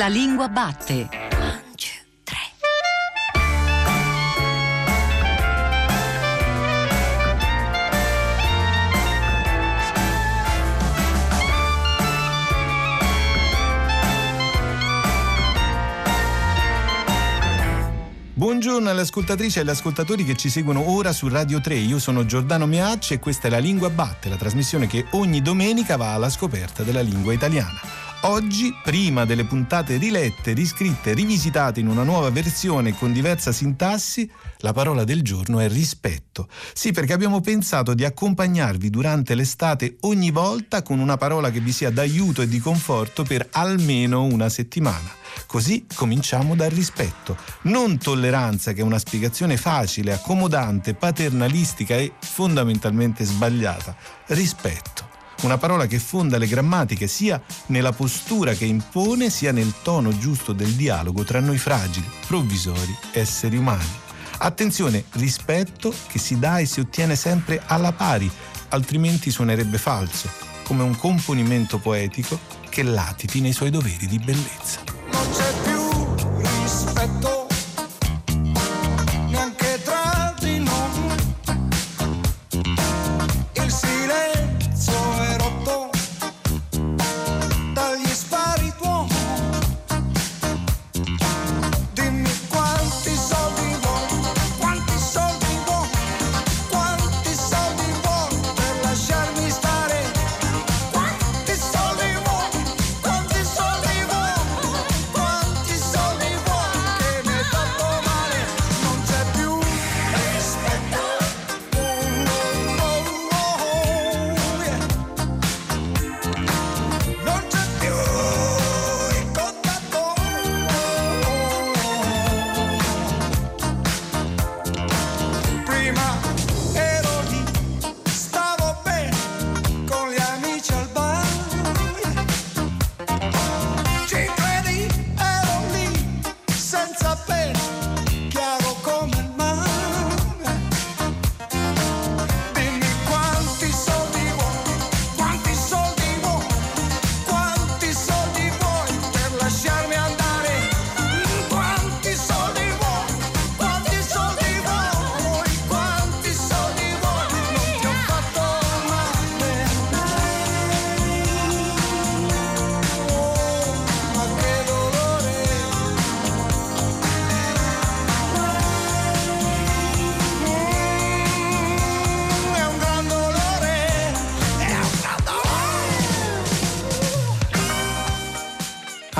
La lingua batte. Buongiorno alle ascoltatrici e agli ascoltatori che ci seguono ora su Radio 3. Io sono Giordano Meacci e questa è La Lingua Batte, la trasmissione che ogni domenica va alla scoperta della lingua italiana. Oggi, prima delle puntate rilette, riscritte, rivisitate in una nuova versione con diversa sintassi, la parola del giorno è rispetto. Sì, perché abbiamo pensato di accompagnarvi durante l'estate ogni volta con una parola che vi sia d'aiuto e di conforto per almeno una settimana. Così cominciamo dal rispetto, non tolleranza che è una spiegazione facile, accomodante, paternalistica e fondamentalmente sbagliata. Rispetto. Una parola che fonda le grammatiche sia nella postura che impone sia nel tono giusto del dialogo tra noi fragili, provvisori esseri umani. Attenzione, rispetto che si dà e si ottiene sempre alla pari, altrimenti suonerebbe falso, come un componimento poetico che latiti nei suoi doveri di bellezza. non c'è più rispetto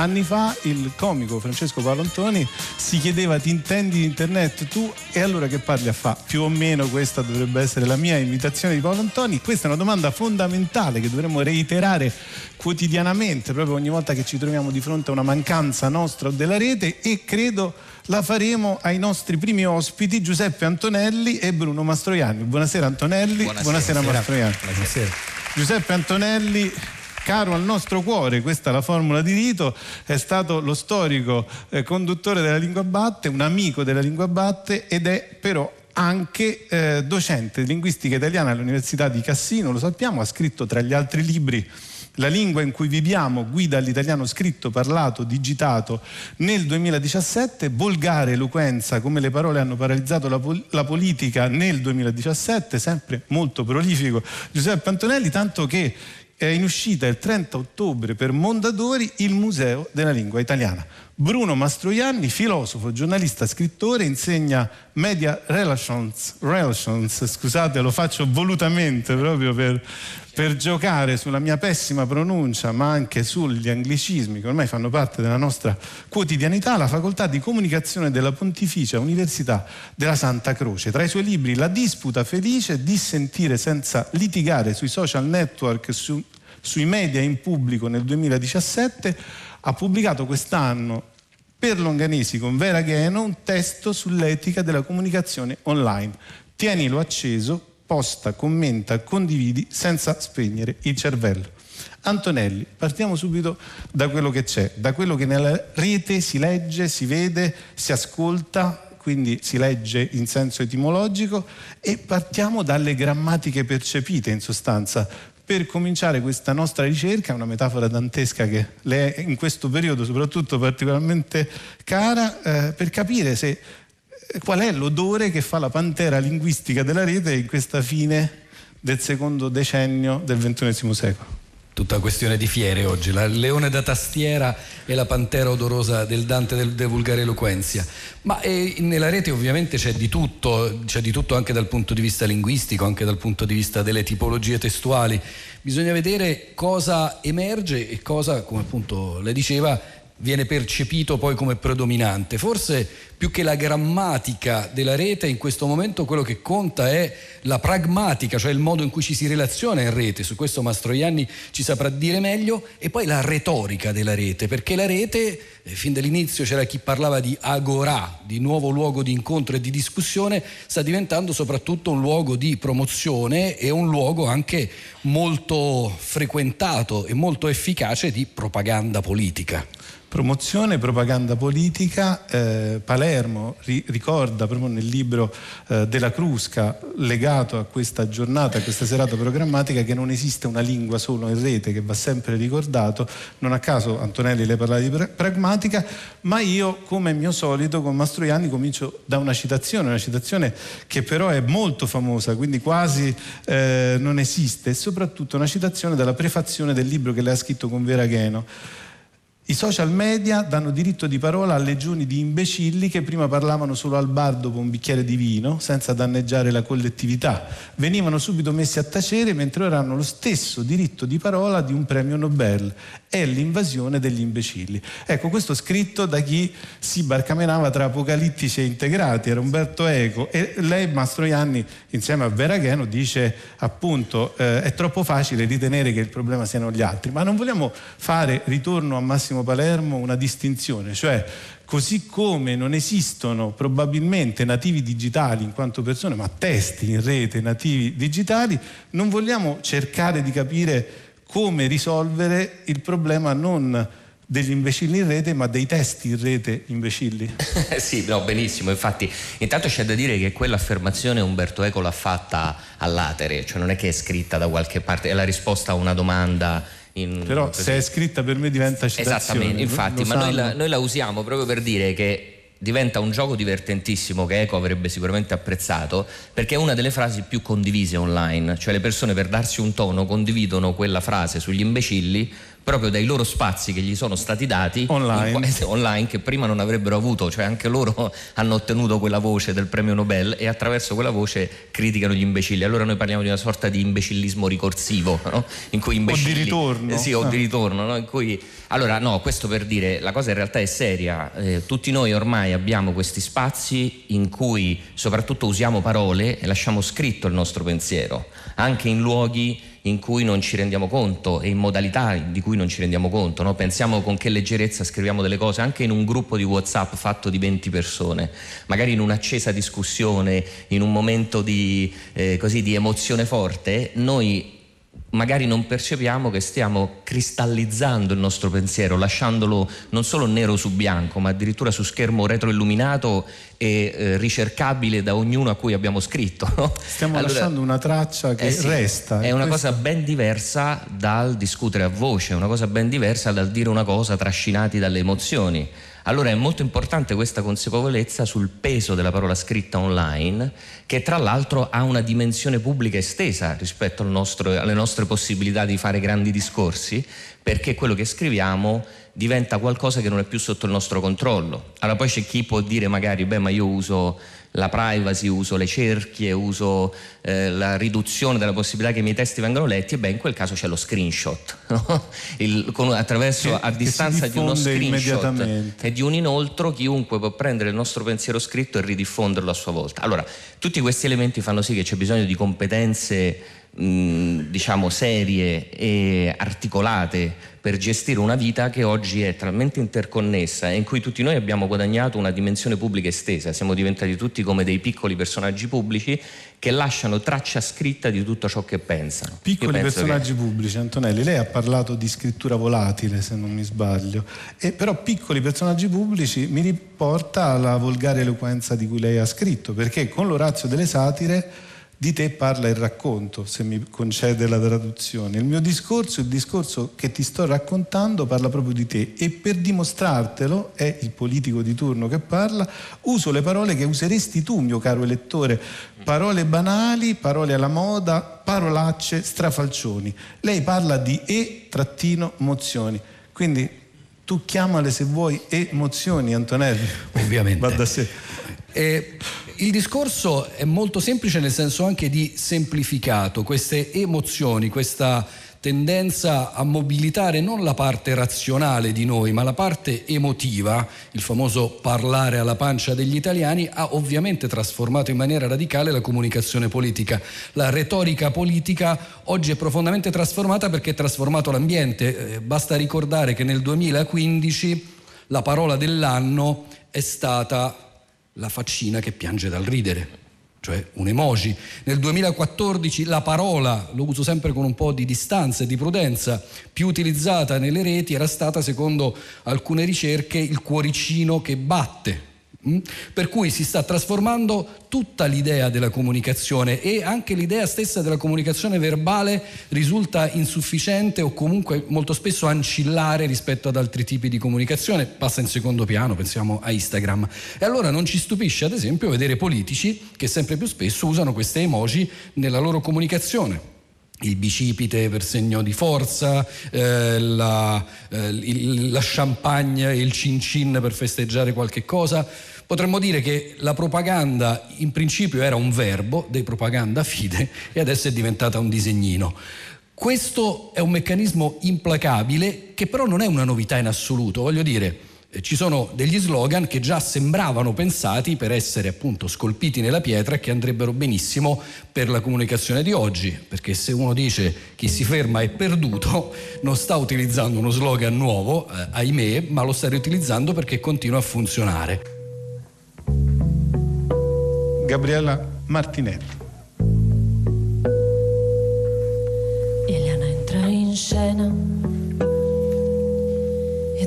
Anni fa il comico Francesco Palantoni si chiedeva ti intendi di internet tu e allora che parli a fa? Più o meno questa dovrebbe essere la mia invitazione di Paolo Antoni. Questa è una domanda fondamentale che dovremmo reiterare quotidianamente, proprio ogni volta che ci troviamo di fronte a una mancanza nostra o della rete e credo la faremo ai nostri primi ospiti Giuseppe Antonelli e Bruno Mastroianni. Buonasera Antonelli, buonasera, buonasera Mastroianni. Buonasera. Giuseppe Antonelli caro al nostro cuore, questa è la formula di rito, è stato lo storico eh, conduttore della lingua batte, un amico della lingua batte ed è però anche eh, docente di linguistica italiana all'Università di Cassino, lo sappiamo, ha scritto tra gli altri libri la lingua in cui viviamo, guida all'italiano scritto, parlato, digitato nel 2017, volgare eloquenza come le parole hanno paralizzato la, pol- la, politica nel 2017, sempre molto prolifico Giuseppe Antonelli, tanto che è in uscita il 30 ottobre per Mondadori il Museo della Lingua Italiana. Bruno Mastroianni, filosofo, giornalista, scrittore, insegna Media Relations, relations scusate lo faccio volutamente proprio per, per giocare sulla mia pessima pronuncia, ma anche sugli anglicismi che ormai fanno parte della nostra quotidianità, la facoltà di comunicazione della Pontificia Università della Santa Croce. Tra i suoi libri La disputa felice, dissentire senza litigare sui social network, su, sui media in pubblico nel 2017, ha pubblicato quest'anno per Longanesi con Vera Gheno un testo sull'etica della comunicazione online. Tienilo acceso, posta, commenta, condividi senza spegnere il cervello. Antonelli, partiamo subito da quello che c'è, da quello che nella rete si legge, si vede, si ascolta, quindi si legge in senso etimologico e partiamo dalle grammatiche percepite in sostanza per cominciare questa nostra ricerca, una metafora dantesca che le è in questo periodo soprattutto particolarmente cara, eh, per capire se, qual è l'odore che fa la pantera linguistica della rete in questa fine del secondo decennio del XXI secolo tutta questione di fiere oggi, la leone da tastiera e la pantera odorosa del Dante del De Vulgare Eloquenzia. Ma eh, nella rete ovviamente c'è di tutto, c'è di tutto anche dal punto di vista linguistico, anche dal punto di vista delle tipologie testuali. Bisogna vedere cosa emerge e cosa, come appunto lei diceva, viene percepito poi come predominante. Forse più che la grammatica della rete in questo momento quello che conta è la pragmatica, cioè il modo in cui ci si relaziona in rete, su questo Mastroianni ci saprà dire meglio, e poi la retorica della rete, perché la rete, eh, fin dall'inizio c'era chi parlava di agorà, di nuovo luogo di incontro e di discussione, sta diventando soprattutto un luogo di promozione e un luogo anche molto frequentato e molto efficace di propaganda politica promozione, propaganda politica. Eh, Palermo ri- ricorda proprio nel libro eh, della Crusca, legato a questa giornata, a questa serata programmatica, che non esiste una lingua solo in rete, che va sempre ricordato. Non a caso Antonelli le parlava di pra- pragmatica, ma io, come mio solito, con Mastroianni comincio da una citazione, una citazione che però è molto famosa, quindi quasi eh, non esiste, e soprattutto una citazione dalla prefazione del libro che lei ha scritto con Vera Gheno. I social media danno diritto di parola a legioni di imbecilli che prima parlavano solo al bar dopo un bicchiere di vino, senza danneggiare la collettività. Venivano subito messi a tacere mentre ora hanno lo stesso diritto di parola di un premio Nobel. È l'invasione degli imbecilli. Ecco, questo scritto da chi si barcamenava tra apocalittici e integrati, era Umberto Eco. E lei, Mastroianni, insieme a Veragheno, dice appunto eh, è troppo facile ritenere che il problema siano gli altri, ma non vogliamo fare ritorno a Massimo Palermo una distinzione, cioè così come non esistono probabilmente nativi digitali in quanto persone, ma testi in rete nativi digitali, non vogliamo cercare di capire come risolvere il problema non degli imbecilli in rete, ma dei testi in rete imbecilli. sì, no, benissimo. Infatti, intanto c'è da dire che quell'affermazione Umberto Eco l'ha fatta all'atere, cioè non è che è scritta da qualche parte, è la risposta a una domanda in, Però se è scritta per me diventa citazione. Esattamente, infatti, ma noi la, noi la usiamo proprio per dire che diventa un gioco divertentissimo che Eco avrebbe sicuramente apprezzato perché è una delle frasi più condivise online, cioè le persone per darsi un tono condividono quella frase sugli imbecilli proprio dai loro spazi che gli sono stati dati online. In, online che prima non avrebbero avuto, cioè anche loro hanno ottenuto quella voce del premio Nobel e attraverso quella voce criticano gli imbecilli. Allora noi parliamo di una sorta di imbecillismo ricorsivo, no? in cui imbecilli, o di ritorno. Eh, sì, o ah. di ritorno, no? in cui allora no, questo per dire, la cosa in realtà è seria, eh, tutti noi ormai abbiamo questi spazi in cui soprattutto usiamo parole e lasciamo scritto il nostro pensiero, anche in luoghi in cui non ci rendiamo conto e in modalità di cui non ci rendiamo conto. No? Pensiamo con che leggerezza scriviamo delle cose anche in un gruppo di WhatsApp fatto di 20 persone, magari in un'accesa discussione, in un momento di, eh, così, di emozione forte, noi magari non percepiamo che stiamo cristallizzando il nostro pensiero, lasciandolo non solo nero su bianco, ma addirittura su schermo retroilluminato e eh, ricercabile da ognuno a cui abbiamo scritto. No? Stiamo allora, lasciando una traccia che eh sì, resta. È una questo... cosa ben diversa dal discutere a voce, è una cosa ben diversa dal dire una cosa trascinati dalle emozioni. Allora è molto importante questa consapevolezza sul peso della parola scritta online, che tra l'altro ha una dimensione pubblica estesa rispetto al nostro, alle nostre possibilità di fare grandi discorsi, perché quello che scriviamo diventa qualcosa che non è più sotto il nostro controllo. Allora poi c'è chi può dire magari, beh ma io uso la privacy, uso le cerchie, uso eh, la riduzione della possibilità che i miei testi vengano letti, e beh in quel caso c'è lo screenshot, no? il, con, attraverso che, a distanza di uno screenshot e di un inoltro chiunque può prendere il nostro pensiero scritto e ridiffonderlo a sua volta. Allora, tutti questi elementi fanno sì che c'è bisogno di competenze mh, diciamo serie e articolate per gestire una vita che oggi è talmente interconnessa e in cui tutti noi abbiamo guadagnato una dimensione pubblica estesa, siamo diventati tutti come dei piccoli personaggi pubblici che lasciano traccia scritta di tutto ciò che pensano. Piccoli personaggi che... pubblici, Antonelli, lei ha parlato di scrittura volatile se non mi sbaglio, e però piccoli personaggi pubblici mi riporta alla volgare eloquenza di cui lei ha scritto, perché con l'Orazio delle Satire di te parla il racconto, se mi concede la traduzione. Il mio discorso, il discorso che ti sto raccontando, parla proprio di te e per dimostrartelo, è il politico di turno che parla, uso le parole che useresti tu, mio caro elettore, parole banali, parole alla moda, parolacce, strafalcioni. Lei parla di e-mozioni, quindi tu chiamale se vuoi emozioni, Antonelli. Ovviamente. Va da sé. Eh, il discorso è molto semplice nel senso anche di semplificato, queste emozioni, questa tendenza a mobilitare non la parte razionale di noi, ma la parte emotiva, il famoso parlare alla pancia degli italiani, ha ovviamente trasformato in maniera radicale la comunicazione politica. La retorica politica oggi è profondamente trasformata perché ha trasformato l'ambiente. Eh, basta ricordare che nel 2015 la parola dell'anno è stata la faccina che piange dal ridere, cioè un emoji. Nel 2014 la parola, lo uso sempre con un po' di distanza e di prudenza, più utilizzata nelle reti era stata, secondo alcune ricerche, il cuoricino che batte? Per cui si sta trasformando tutta l'idea della comunicazione e anche l'idea stessa della comunicazione verbale risulta insufficiente o comunque molto spesso ancillare rispetto ad altri tipi di comunicazione, passa in secondo piano, pensiamo a Instagram. E allora non ci stupisce ad esempio vedere politici che sempre più spesso usano queste emoji nella loro comunicazione il bicipite per segno di forza, eh, la, eh, il, la champagne e il cin cin per festeggiare qualche cosa. Potremmo dire che la propaganda in principio era un verbo, de propaganda fide, e adesso è diventata un disegnino. Questo è un meccanismo implacabile che però non è una novità in assoluto, voglio dire, ci sono degli slogan che già sembravano pensati per essere appunto scolpiti nella pietra e che andrebbero benissimo per la comunicazione di oggi, perché se uno dice chi si ferma è perduto, non sta utilizzando uno slogan nuovo, eh, ahimè, ma lo sta riutilizzando perché continua a funzionare. Gabriella Martinelli. Eliana entra in scena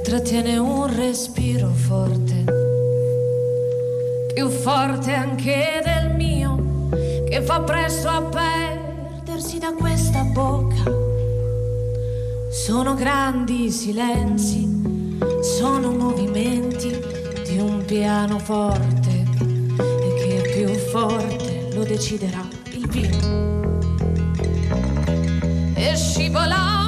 trattiene un respiro forte, più forte anche del mio, che fa presto a perdersi da questa bocca. Sono grandi silenzi, sono movimenti di un pianoforte più forte lo deciderà il vino. E scivola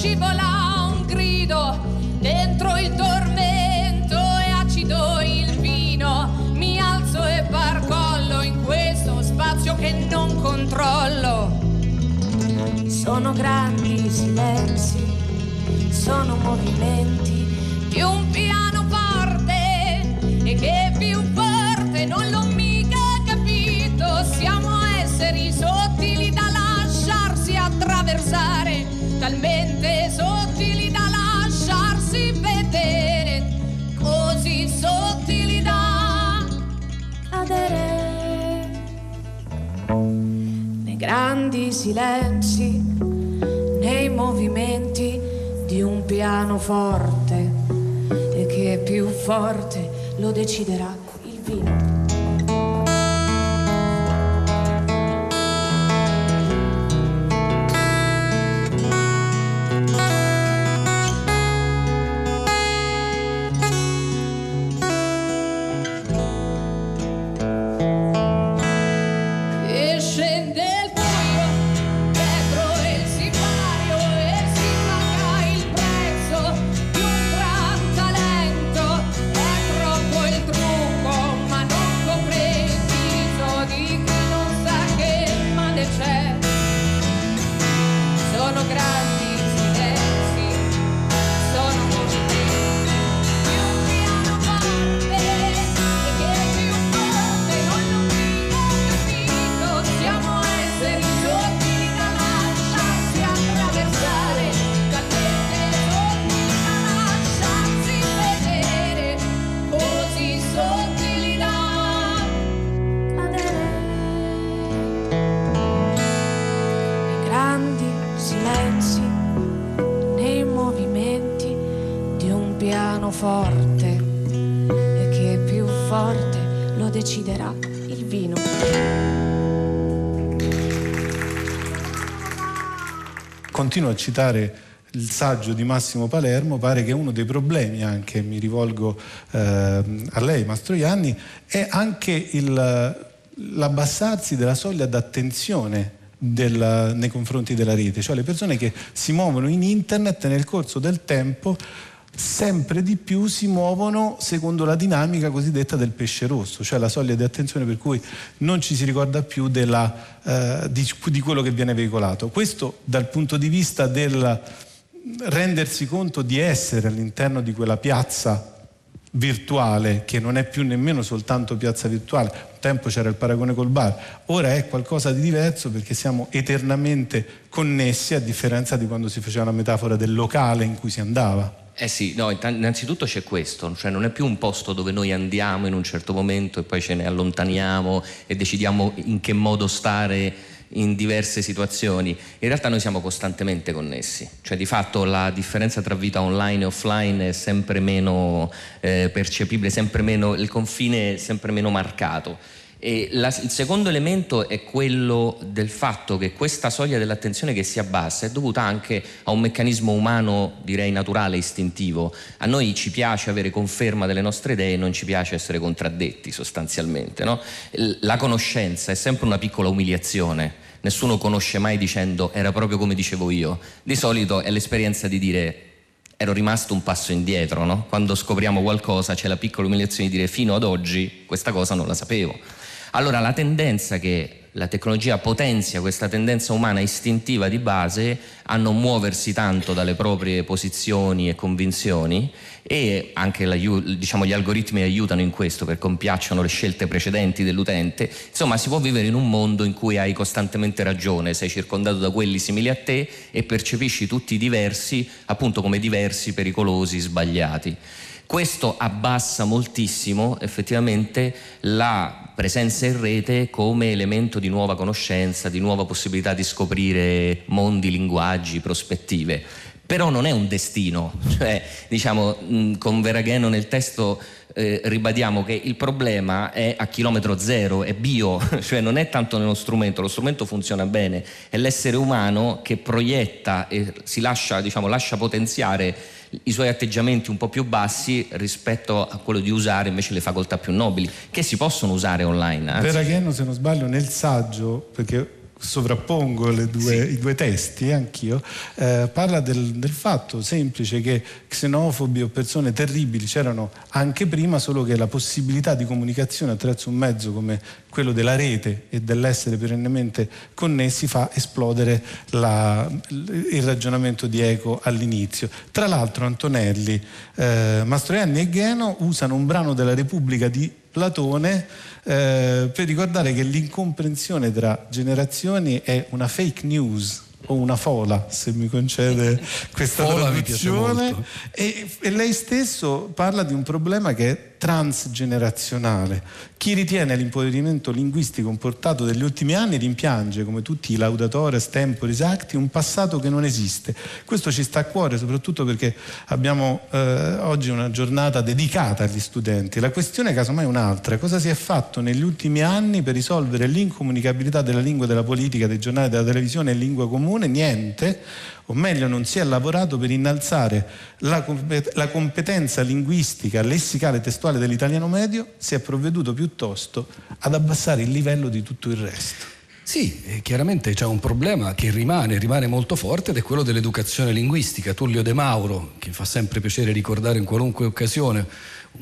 scivola un grido dentro il tormento e acido il vino. Mi alzo e barcollo in questo spazio che non controllo. Sono grandi silenzi, sono movimenti di un piano e che più forte non l'ho mica capito. Siamo esseri sottili da lasciarsi attraversare, talmente silenzi, nei movimenti di un pianoforte e che più forte lo deciderà citare il saggio di Massimo Palermo, pare che uno dei problemi anche, mi rivolgo eh, a lei Mastroianni, è anche il, l'abbassarsi della soglia d'attenzione del, nei confronti della rete, cioè le persone che si muovono in internet nel corso del tempo sempre di più si muovono secondo la dinamica cosiddetta del pesce rosso, cioè la soglia di attenzione per cui non ci si ricorda più della, eh, di, di, quello che viene veicolato. Questo dal punto di vista del rendersi conto di essere all'interno di quella piazza virtuale che non è più nemmeno soltanto piazza virtuale, un tempo c'era il paragone col bar, ora è qualcosa di diverso perché siamo eternamente connessi a differenza di quando si faceva la metafora del locale in cui si andava. Eh sì, no, innanzitutto c'è questo, cioè non è più un posto dove noi andiamo in un certo momento e poi ce ne allontaniamo e decidiamo in che modo stare in diverse situazioni. In realtà noi siamo costantemente connessi, cioè di fatto la differenza tra vita online e offline è sempre meno eh, percepibile, sempre meno, il confine è sempre meno marcato. La, il secondo elemento è quello del fatto che questa soglia dell'attenzione che si abbassa è dovuta anche a un meccanismo umano, direi naturale, istintivo. A noi ci piace avere conferma delle nostre idee, non ci piace essere contraddetti sostanzialmente. No? La conoscenza è sempre una piccola umiliazione. Nessuno conosce mai dicendo era proprio come dicevo io. Di solito è l'esperienza di dire ero rimasto un passo indietro, no? quando scopriamo qualcosa c'è la piccola umiliazione di dire fino ad oggi questa cosa non la sapevo. Allora la tendenza che la tecnologia potenzia questa tendenza umana istintiva di base a non muoversi tanto dalle proprie posizioni e convinzioni e anche diciamo, gli algoritmi aiutano in questo perché compiacciono le scelte precedenti dell'utente. Insomma, si può vivere in un mondo in cui hai costantemente ragione, sei circondato da quelli simili a te e percepisci tutti diversi, appunto come diversi, pericolosi, sbagliati. Questo abbassa moltissimo effettivamente la presenza in rete come elemento di nuova conoscenza, di nuova possibilità di scoprire mondi, linguaggi, prospettive. Però non è un destino, cioè, diciamo, con Veragheno nel testo eh, ribadiamo che il problema è a chilometro zero, è bio, cioè non è tanto nello strumento, lo strumento funziona bene, è l'essere umano che proietta e si lascia, diciamo, lascia potenziare i suoi atteggiamenti un po' più bassi rispetto a quello di usare invece le facoltà più nobili, che si possono usare online. Anzi. Veraghen, se non sbaglio, nel saggio, perché sovrappongo due, sì. i due testi, anch'io, eh, parla del, del, fatto semplice che xenofobi o persone terribili c'erano anche prima, solo che la possibilità di comunicazione attraverso un mezzo come quello della rete e dell'essere perennemente connessi fa esplodere la, il ragionamento di Eco all'inizio. Tra l'altro Antonelli, eh, Mastroianni e Gheno usano un brano della Repubblica di Platone eh, per ricordare che l'incomprensione tra generazioni è una fake news o una fola, se mi concede questa fola traduzione. E, e lei stesso parla di un problema che è transgenerazionale. Chi ritiene l'impoverimento linguistico portato degli ultimi anni rimpiange, come tutti i laudatores temporis acti, un passato che non esiste. Questo ci sta a cuore soprattutto perché abbiamo eh, oggi una giornata dedicata agli studenti. La questione casomai è un'altra. Cosa si è fatto negli ultimi anni per risolvere l'incomunicabilità della lingua della politica, dei giornali, della televisione in lingua comune? Niente o meglio non si è lavorato per innalzare la, competenza linguistica, lessicale, testuale dell'italiano medio, si è provveduto piuttosto ad abbassare il livello di tutto il resto. Sì, chiaramente c'è un problema che rimane, rimane molto forte ed è quello dell'educazione linguistica. Tullio De Mauro, che fa sempre piacere ricordare in qualunque occasione,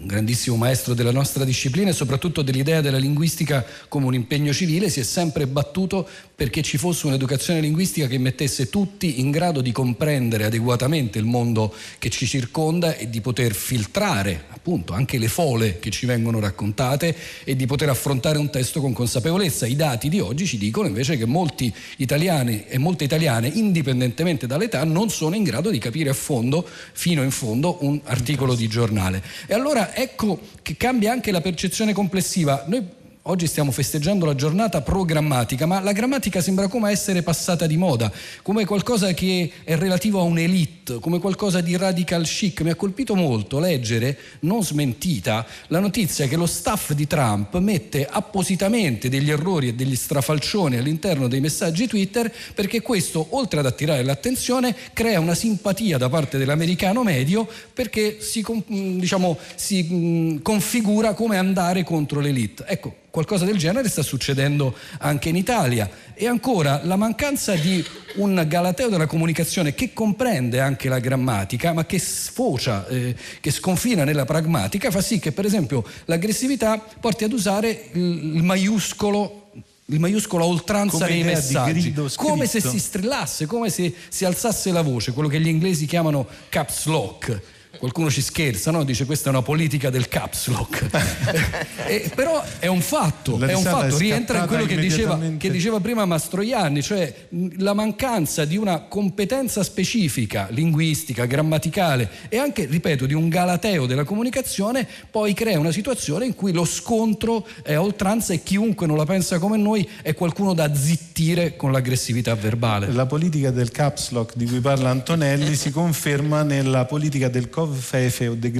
un grandissimo maestro della nostra disciplina e soprattutto dell'idea della linguistica come un impegno civile, si è sempre battuto perché ci fosse un'educazione linguistica che mettesse tutti in grado di comprendere adeguatamente il mondo che ci circonda e di poter filtrare appunto anche le fole che ci vengono raccontate e di poter affrontare un testo con consapevolezza. I dati di oggi ci dicono invece che molti italiani e molte italiane, indipendentemente dall'età, non sono in grado di capire a fondo, fino in fondo, un articolo di giornale. E allora ecco che cambia anche la percezione complessiva. Noi Oggi stiamo festeggiando la giornata pro grammatica, ma la grammatica sembra come essere passata di moda, come qualcosa che è relativo a un'elite, come qualcosa di radical chic. Mi ha colpito molto leggere, non smentita, la notizia che lo staff di Trump mette appositamente degli errori e degli strafalcioni all'interno dei messaggi Twitter perché questo, oltre ad attirare l'attenzione, crea una simpatia da parte dell'americano medio perché si, diciamo, si configura come andare contro l'elite. Ecco, qualcosa del genere sta succedendo anche in Italia. E ancora la mancanza di un galateo della comunicazione che comprende anche la grammatica, ma che sfocia, eh, che sconfina nella pragmatica, fa sì che per esempio l'aggressività porti ad usare il, maiuscolo il maiuscolo a oltranza Come nei messaggi, come se si strillasse, come se si alzasse la voce, quello che gli inglesi chiamano caps lock. Qualcuno ci scherza, no? Dice questa è una politica del caps lock. Eh, però è un fatto, La è un risata è fatto, rientra in quello che diceva, che diceva prima Mastroianni, cioè la mancanza di una competenza specifica, linguistica, grammaticale e anche, ripeto, di un galateo della comunicazione, poi crea una situazione in cui lo scontro è a oltranza e chiunque non la pensa come noi è qualcuno da zittire con l'aggressività verbale. La politica del caps lock di cui parla Antonelli si conferma nella politica del Covfefe o de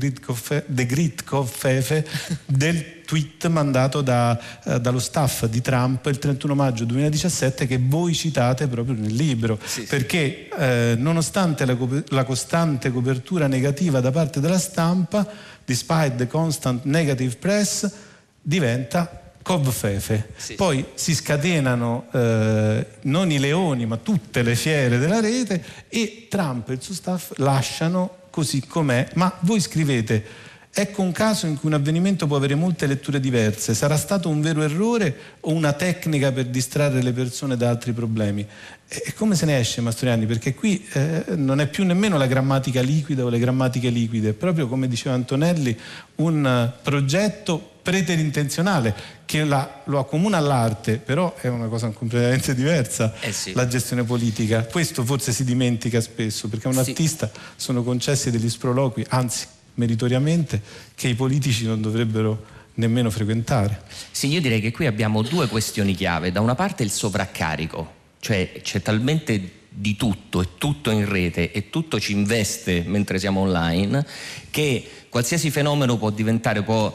Grit Covfefe del tweet mandato da, eh, dallo staff di Trump il 31 maggio 2017 che voi citate proprio nel libro. Perché eh, nonostante la, la costante copertura negativa da parte della stampa despite the constant negative press diventa Covfefe. Poi si scatenano eh, non i leoni, ma tutte le fiere della rete e Trump e il suo staff lasciano così com'è. Ma voi scrivete. Ecco un caso in cui un avvenimento può avere molte letture diverse. Sarà stato un vero errore o una tecnica per distrarre le persone da altri problemi? E come se ne esce Mastroianni? Perché qui eh, non è più nemmeno la grammatica liquida o le grammatiche liquide, è proprio come diceva Antonelli un progetto preterintenzionale che la- lo accomuna all'arte, però è una cosa completamente diversa Eh sì. la gestione politica. Questo forse si dimentica spesso, perché a un Sì. artista sono concessi degli sproloqui, anzi meritoriamente, che i politici non dovrebbero nemmeno frequentare. Sì, io direi che qui abbiamo due questioni chiave. Da una parte il sovraccarico, cioè c'è talmente di tutto, è tutto in rete e tutto ci investe mentre siamo online, che qualsiasi fenomeno può diventare può,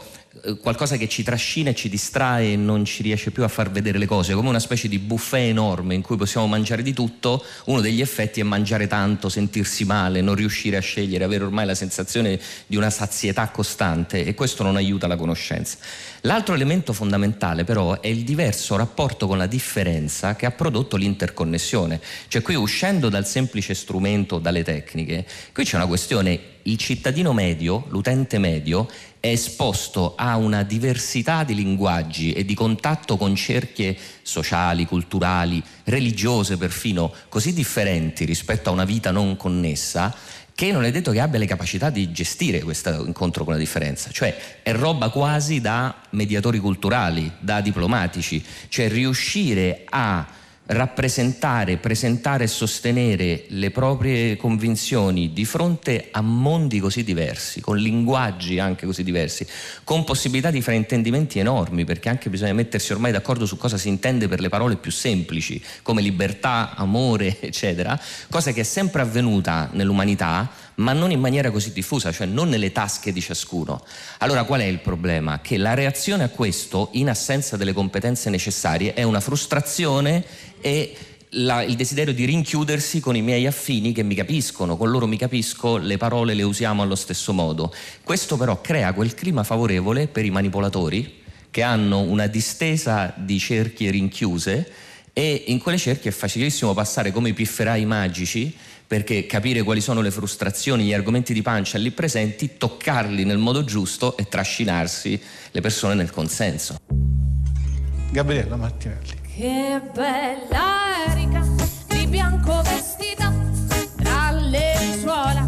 qualcosa che ci trascina e ci distrae e non ci riesce più a far vedere le cose, come una specie di buffet enorme in cui possiamo mangiare di tutto, uno degli effetti è mangiare tanto, sentirsi male, non riuscire a scegliere, avere ormai la sensazione di una sazietà costante e questo non aiuta la conoscenza. L'altro elemento fondamentale però è il diverso rapporto con la differenza che ha prodotto l'interconnessione, cioè qui uscendo dal semplice strumento, dalle tecniche, qui c'è una questione, il cittadino medio, l'utente medio, è esposto a una diversità di linguaggi e di contatto con cerchie sociali, culturali, religiose perfino, così differenti rispetto a una vita non connessa, che non è detto che abbia le capacità di gestire questo incontro con la differenza, cioè è roba quasi da mediatori culturali, da diplomatici, cioè riuscire a rappresentare, presentare e sostenere le proprie convinzioni di fronte a mondi così diversi, con linguaggi anche così diversi, con possibilità di fraintendimenti enormi, perché anche bisogna mettersi ormai d'accordo su cosa si intende per le parole più semplici, come libertà, amore, eccetera, cosa che è sempre avvenuta nell'umanità, ma non in maniera così diffusa, cioè non nelle tasche di ciascuno. Allora qual è il problema? Che la reazione a questo, in assenza delle competenze necessarie, è una frustrazione e la- il desiderio di rinchiudersi con i miei affini che mi capiscono, con loro mi capisco, le parole le usiamo allo stesso modo. Questo però crea quel clima favorevole per i manipolatori che hanno una distesa di cerchie rinchiuse e in quelle cerchie è facilissimo passare come i pifferai magici perché capire quali sono le frustrazioni, gli argomenti di pancia lì presenti, toccarli nel modo giusto e trascinarsi le persone nel consenso. Gabriella Martinelli. Che bella Erika, di bianco vestita, tra lenzuola, rosa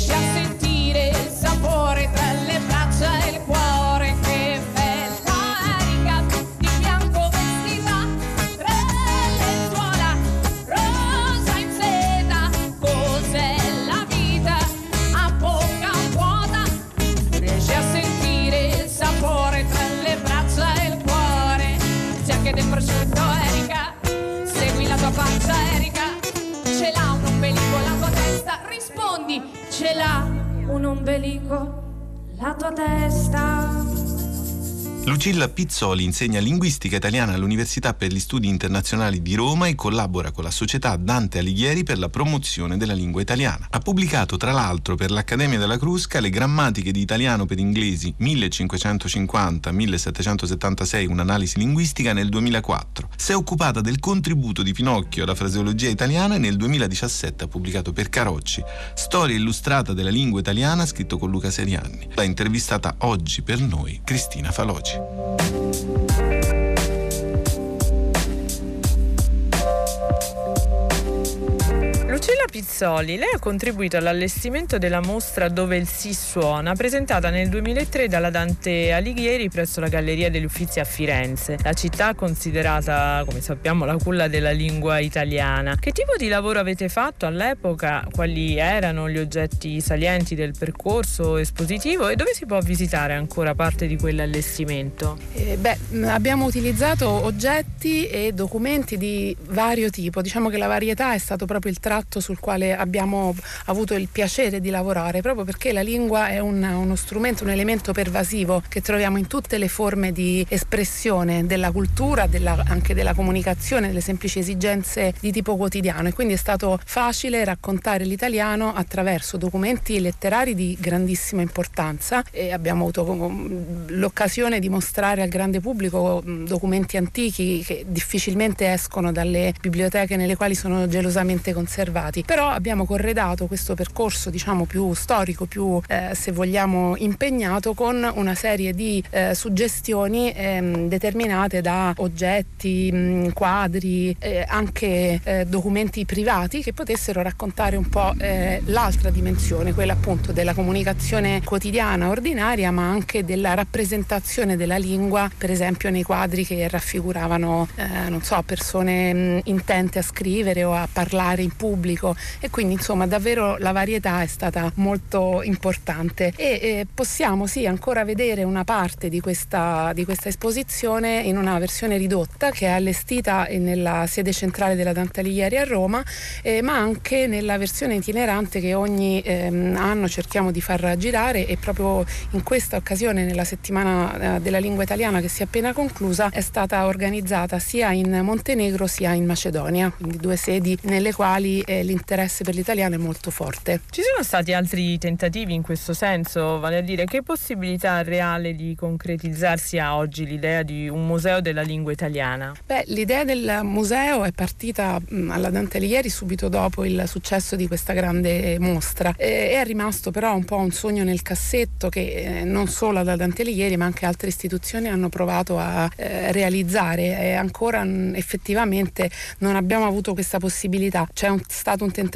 Riesci a Pizzoli insegna linguistica italiana all'Università per gli Studi Internazionali di Roma e collabora con la società Dante Alighieri per la promozione della lingua italiana. Ha pubblicato tra l'altro per l'Accademia della Crusca le grammatiche di italiano per inglesi 1550-1776, un'analisi linguistica nel 2004. Si è occupata del contributo di Pinocchio alla fraseologia italiana e nel 2017 ha pubblicato per Carocci Storia illustrata della lingua italiana scritto con Luca Serianni. L'ha intervistata oggi per noi Cristina Faloci. Thank you. Pizzoli, lei ha contribuito all'allestimento della mostra Dove il Si suona, presentata nel 2003 dalla Dante Alighieri presso la Galleria degli Uffizi a Firenze. La città considerata, come sappiamo, la culla della lingua italiana. Che tipo di lavoro avete fatto all'epoca? Quali erano gli oggetti salienti del percorso espositivo e dove si può visitare ancora parte di quell'allestimento? Eh, beh, abbiamo utilizzato oggetti e documenti di vario tipo. Diciamo che la varietà è stato proprio il tratto sul quale abbiamo avuto il piacere di lavorare, proprio perché la lingua è un- uno strumento, un elemento pervasivo che troviamo in tutte le forme di espressione della cultura, della- anche della comunicazione, delle semplici esigenze di tipo quotidiano. E quindi è stato facile raccontare l'italiano attraverso documenti letterari di grandissima importanza e abbiamo avuto um, l'occasione di mostrare al grande pubblico um, documenti antichi che difficilmente escono dalle biblioteche nelle quali sono gelosamente conservati, però abbiamo corredato questo percorso diciamo più storico, più eh, se vogliamo impegnato con una serie di eh, suggestioni ehm, determinate da oggetti, mh, quadri, eh, anche eh, documenti privati che potessero raccontare un po' eh, l'altra dimensione, quella appunto della comunicazione quotidiana, ordinaria, ma anche della rappresentazione della lingua, per esempio nei quadri che raffiguravano, eh, non so, persone mh, intente a scrivere o a parlare in pubblico e quindi insomma davvero la varietà è stata molto importante. E eh, possiamo sì ancora vedere una parte di questa, di questa esposizione in una versione ridotta che è allestita nella sede centrale della Dante Alighieri a Roma eh, ma anche nella versione itinerante che ogni ehm, anno cerchiamo di far girare. E proprio in questa occasione nella settimana eh, della lingua italiana che si è appena conclusa è stata organizzata sia in Montenegro sia in Macedonia, quindi due sedi nelle quali eh, l'interesse l'interesse per l'italiano è molto forte. Ci sono stati altri tentativi in questo senso, vale a dire che possibilità reale di concretizzarsi ha oggi l'idea di un museo della lingua italiana? Beh, l'idea del museo è partita alla Dante Alighieri subito dopo il successo di questa grande mostra e è rimasto però un po' un sogno nel cassetto che eh, non solo la Dante Alighieri ma anche altre istituzioni hanno provato a eh, realizzare e ancora effettivamente non abbiamo avuto questa possibilità. C'è un, stato un tentativo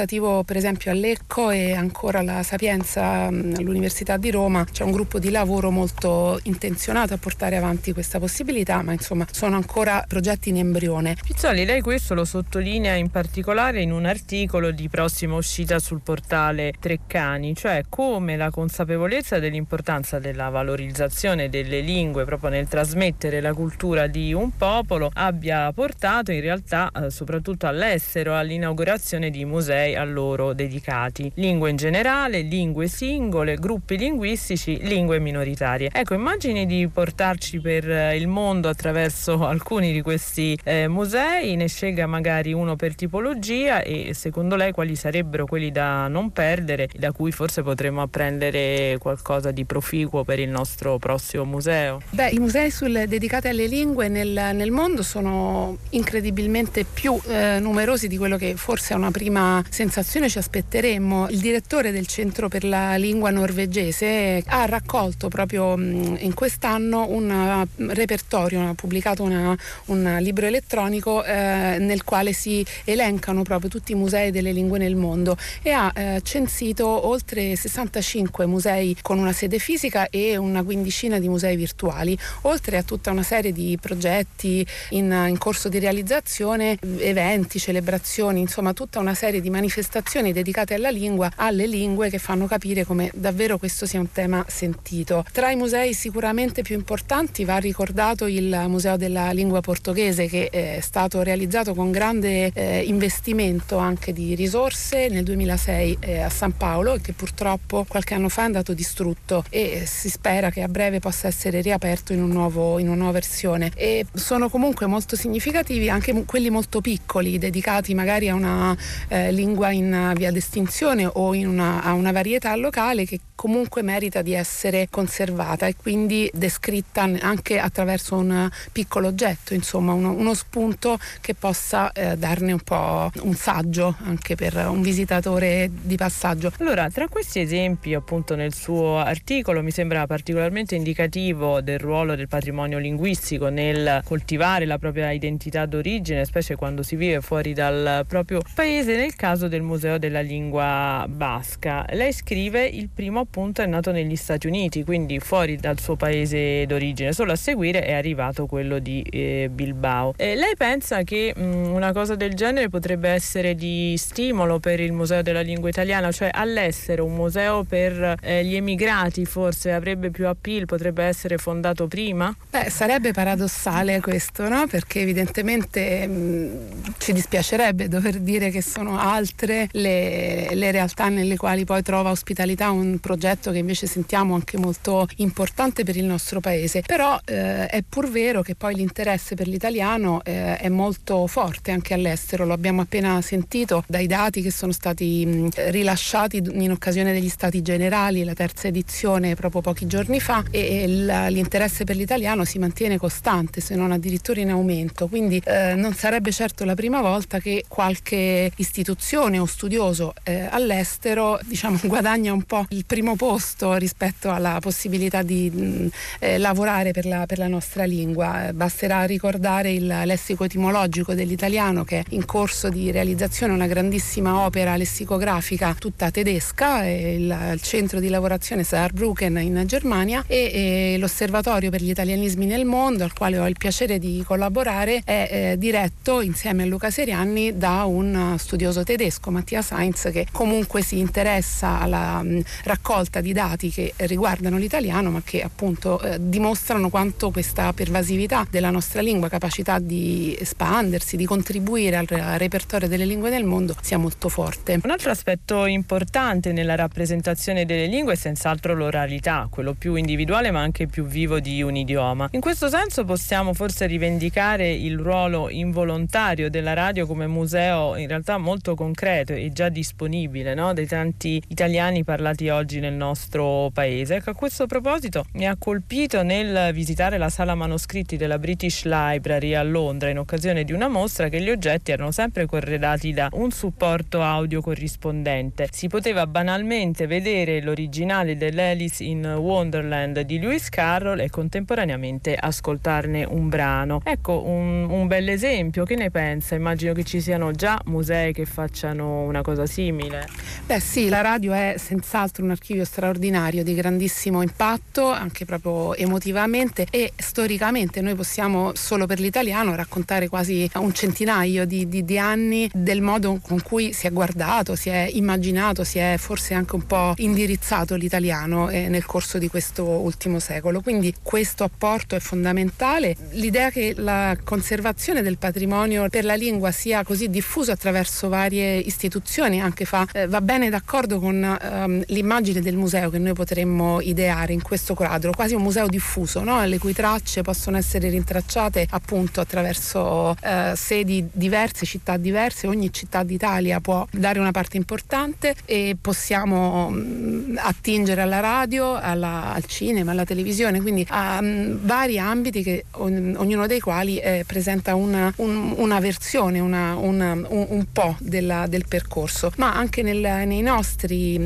per esempio a Lecco e ancora alla Sapienza mh, all'Università di Roma, c'è un gruppo di lavoro molto intenzionato a portare avanti questa possibilità, ma insomma sono ancora progetti in embrione. Pizzoli, lei questo lo sottolinea in particolare in un articolo di prossima uscita sul portale Treccani, cioè come la consapevolezza dell'importanza della valorizzazione delle lingue proprio nel trasmettere la cultura di un popolo abbia portato in realtà eh, soprattutto all'estero all'inaugurazione di musei a loro dedicati. Lingue in generale, lingue singole, gruppi linguistici, lingue minoritarie. Ecco, immagini di portarci per eh, il mondo attraverso alcuni di questi eh, musei, ne scelga magari uno per tipologia e secondo lei quali sarebbero quelli da non perdere, da cui forse potremmo apprendere qualcosa di proficuo per il nostro prossimo museo? Beh, i musei sul, dedicati alle lingue nel, nel, mondo sono incredibilmente più eh, numerosi di quello che forse a una prima sensazione ci aspetteremmo. Il direttore del Centro per la Lingua Norvegese ha raccolto proprio in quest'anno un uh, repertorio, ha pubblicato una, un libro elettronico eh, nel quale si elencano proprio tutti i musei delle lingue nel mondo e ha eh, censito oltre 65 musei con una sede fisica e una quindicina di musei virtuali, oltre a tutta una serie di progetti in, in corso di realizzazione, eventi, celebrazioni, insomma tutta una serie di manifestazioni dedicate alla lingua, alle lingue che fanno capire come davvero questo sia un tema sentito. Tra i musei sicuramente più importanti va ricordato il Museo della Lingua Portoghese che è stato realizzato con grande eh, investimento anche di risorse nel 2006 eh, a San Paolo e che purtroppo qualche anno fa è andato distrutto e si spera che a breve possa essere riaperto in, un nuovo, in una nuova versione. E sono comunque molto significativi anche quelli molto piccoli, dedicati magari a una eh, lingua in via d'estinzione o una, a una varietà locale che comunque merita di essere conservata e quindi descritta anche attraverso un piccolo oggetto, insomma uno, uno spunto che possa eh, darne un po' un saggio anche per un visitatore di passaggio. Allora, tra questi esempi appunto nel suo articolo mi sembra particolarmente indicativo del ruolo del patrimonio linguistico nel coltivare la propria identità d'origine, specie quando si vive fuori dal proprio paese, nel caso del Museo della Lingua Basca. Lei scrive il primo appunto è nato negli Stati Uniti, quindi fuori dal suo paese d'origine, solo a seguire è arrivato quello di eh, Bilbao. E lei pensa che mh, una cosa del genere potrebbe essere di stimolo per il Museo della Lingua Italiana, cioè all'estero un museo per eh, gli emigrati forse avrebbe più appeal, potrebbe essere fondato prima? Beh, sarebbe paradossale questo, no? Perché evidentemente mh, ci dispiacerebbe dover dire che sono altre le, le realtà nelle quali poi trova ospitalità un progetto che invece sentiamo anche molto importante per il nostro paese. Però eh, è pur vero che poi l'interesse per l'italiano eh, è molto forte anche all'estero, lo abbiamo appena sentito dai dati che sono stati mh, rilasciati in occasione degli stati generali, la terza edizione proprio pochi giorni fa e, e l'interesse per l'italiano si mantiene costante, se non addirittura in aumento. Quindi eh, non sarebbe certo la prima volta che qualche istituzione o studioso eh, all'estero diciamo, guadagna un po' il primo posto rispetto alla possibilità di mh, eh, lavorare per la, per la, nostra lingua. Basterà ricordare il lessico etimologico dell'italiano che è in corso di realizzazione una grandissima opera lessicografica tutta tedesca, il, il centro di lavorazione Saarbrücken in Germania e, e, l'osservatorio per gli italianismi nel mondo al quale ho il piacere di collaborare è eh, diretto insieme a Luca Serianni da un studioso tedesco, Mattia Sainz, che comunque si interessa alla mh, raccolta di dati che riguardano l'italiano ma che appunto eh, dimostrano quanto questa pervasività della nostra lingua, capacità di espandersi, di contribuire al repertorio delle lingue nel mondo sia molto forte. Un altro aspetto importante nella rappresentazione delle lingue è senz'altro l'oralità, quello più individuale ma anche più vivo di un idioma. In questo senso possiamo forse rivendicare il ruolo involontario della radio come museo in realtà molto concreto concreto e già disponibile no? dei tanti italiani parlati oggi nel nostro paese. Ecco, a questo proposito mi ha colpito nel visitare la sala manoscritti della British Library a Londra in occasione di una mostra che gli oggetti erano sempre corredati da un supporto audio corrispondente. Si poteva banalmente vedere l'originale dell'Alice in Wonderland di Lewis Carroll e contemporaneamente ascoltarne un brano. Ecco un, un bel esempio, che ne pensa? Immagino che ci siano già musei che facciano una cosa simile. Beh sì, la radio è senz'altro un archivio straordinario di grandissimo impatto, anche proprio emotivamente e storicamente noi possiamo solo per l'italiano raccontare quasi un centinaio di, di, di anni del modo con cui si è guardato, si è immaginato, si è forse anche un po' indirizzato l'italiano eh, nel corso di questo ultimo secolo. Quindi questo apporto è fondamentale. L'idea che la conservazione del patrimonio per la lingua sia così diffuso attraverso varie istituzioni anche fa, eh, va bene d'accordo con ehm, l'immagine del museo che noi potremmo ideare in questo quadro, quasi un museo diffuso, no? le cui tracce possono essere rintracciate appunto attraverso eh, sedi diverse, città diverse, ogni città d'Italia può dare una parte importante e possiamo mh, mm, attingere alla radio, alla, al cinema, alla televisione, quindi a mh, mm, vari ambiti che on, ognuno dei quali eh, presenta una, un, una versione, una, una, un, un, po' della, del percorso, ma anche nel, nei nostri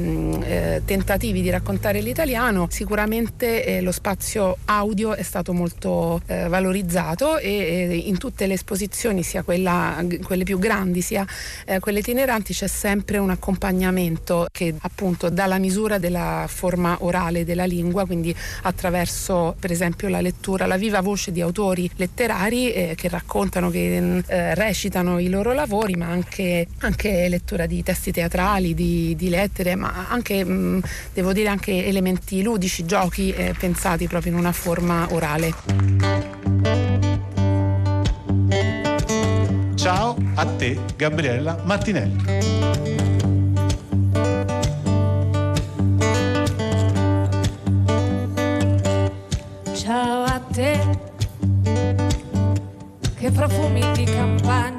eh, tentativi di raccontare l'italiano sicuramente eh, lo spazio audio è stato molto eh, valorizzato e eh, in tutte le esposizioni, sia quella, quelle più grandi sia eh, quelle itineranti, c'è sempre un accompagnamento che appunto dà la misura della forma orale della lingua, quindi attraverso per esempio la lettura, la viva voce di autori letterari eh, che raccontano, che recitano i loro lavori, ma anche, anche lettura di testi teatrali, di, di lettere, ma anche mh, devo dire anche elementi ludici, giochi eh, pensati proprio in una forma orale. Ciao a te Gabriella Martinelli. Ciao a te, che profumi di campagna,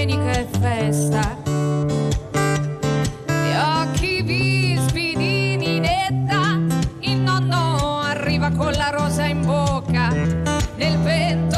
domenica è festa. Gli occhi vispidini netta, il nonno arriva con la rosa in bocca, nel pentolone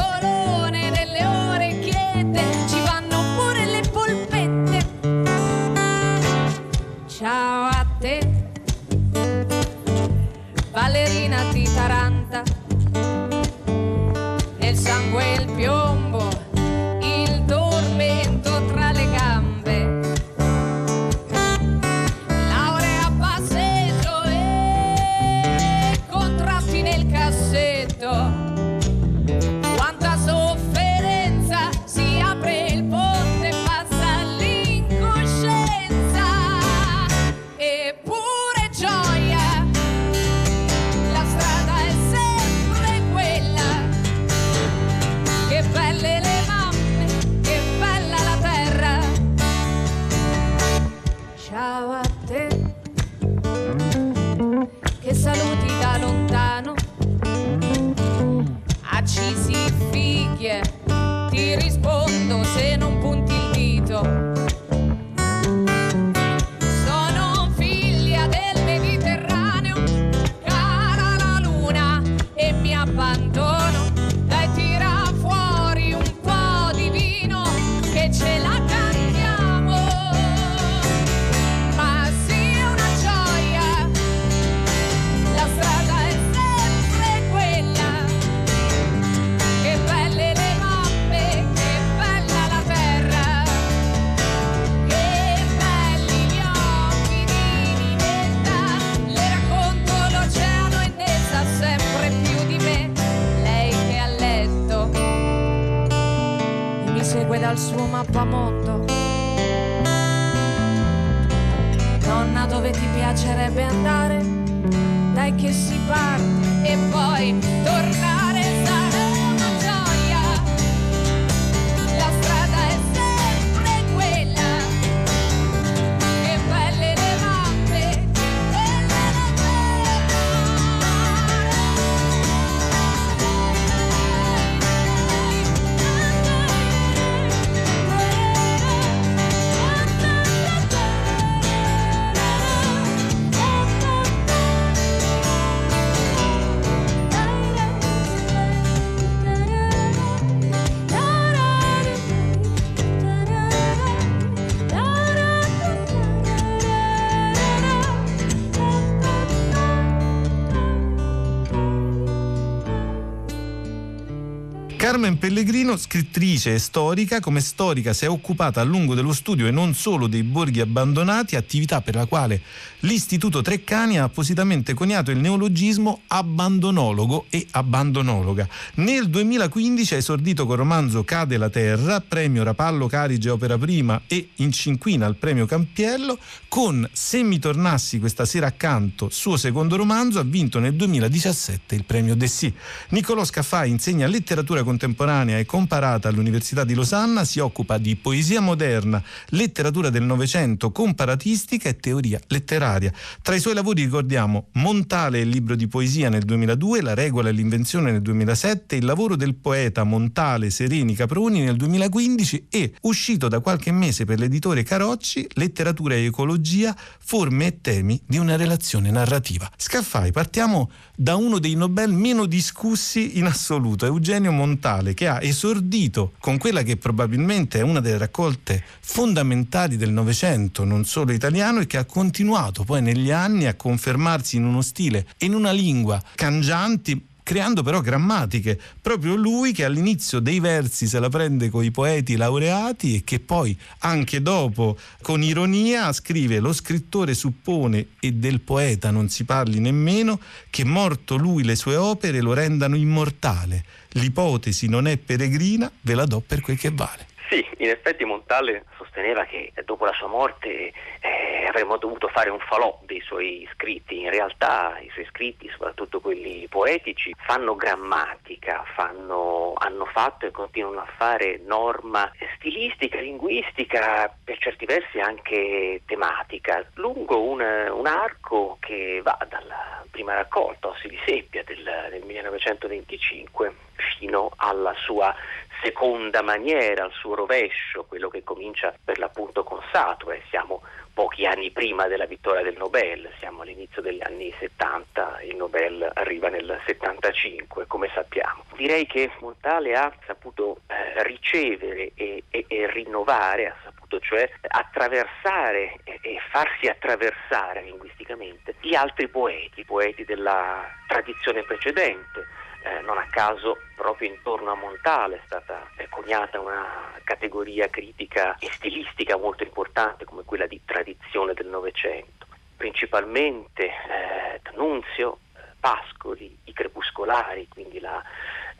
Pellegrino, scrittrice e storica, come storica si è occupata a lungo dello studio e non solo dei borghi abbandonati, attività per la quale l'Istituto Treccani ha appositamente coniato il neologismo abbandonologo e abbandonologa. Nel 2015 ha esordito col romanzo Cade la Terra, premio Rapallo Carige Opera Prima e in cinquina al premio Campiello, con Se mi tornassi questa sera accanto, suo secondo romanzo, ha vinto nel 2017 il premio Dessì. Niccolò Scaffai insegna letteratura contemporanea e comparata all'Università di Losanna, si occupa di poesia moderna, letteratura del Novecento, comparatistica e teoria letteraria. Tra i suoi lavori ricordiamo Montale il libro di poesia nel 2002, La regola e l'invenzione nel 2007, il lavoro del poeta Montale Sereni Caproni nel 2015 e, uscito da qualche mese per l'editore Carocci, Letteratura e ecologia, forme e temi di una relazione narrativa. Scaffai, partiamo da uno dei Nobel meno discussi in assoluto, Eugenio Montale, che ha esordito con quella che probabilmente è una delle raccolte fondamentali del Novecento, non solo italiano, e che ha continuato poi negli anni a confermarsi in uno stile e in una lingua cangianti creando però grammatiche. Proprio lui che all'inizio dei versi se la prende con i poeti laureati e che poi anche dopo con ironia scrive lo scrittore suppone e del poeta non si parli nemmeno che morto lui le sue opere lo rendano immortale. L'ipotesi non è peregrina, ve la do per quel che vale. Sì, in effetti Montale sosteneva che dopo la sua morte eh, avremmo dovuto fare un falò dei suoi scritti. In realtà i suoi scritti, soprattutto quelli poetici, fanno grammatica, fanno, hanno fatto e continuano a fare norma stilistica, linguistica, per certi versi anche tematica, lungo un, un arco che va dalla prima raccolta, Ossi di Seppia del, del 1925, fino alla sua seconda maniera, al suo rovescio, quello che comincia per l'appunto con Satue, siamo pochi anni prima della vittoria del Nobel, siamo all'inizio degli anni 70, il Nobel arriva nel 75, come sappiamo. Direi che Montale ha saputo eh, ricevere e, e, e, rinnovare, ha saputo cioè attraversare e, e farsi attraversare linguisticamente gli altri poeti, i poeti della tradizione precedente eh, non a caso proprio intorno a Montale è stata coniata una categoria critica e stilistica molto importante come quella di tradizione del Novecento. Principalmente eh, D'Annunzio, eh, Pascoli, i crepuscolari, quindi la,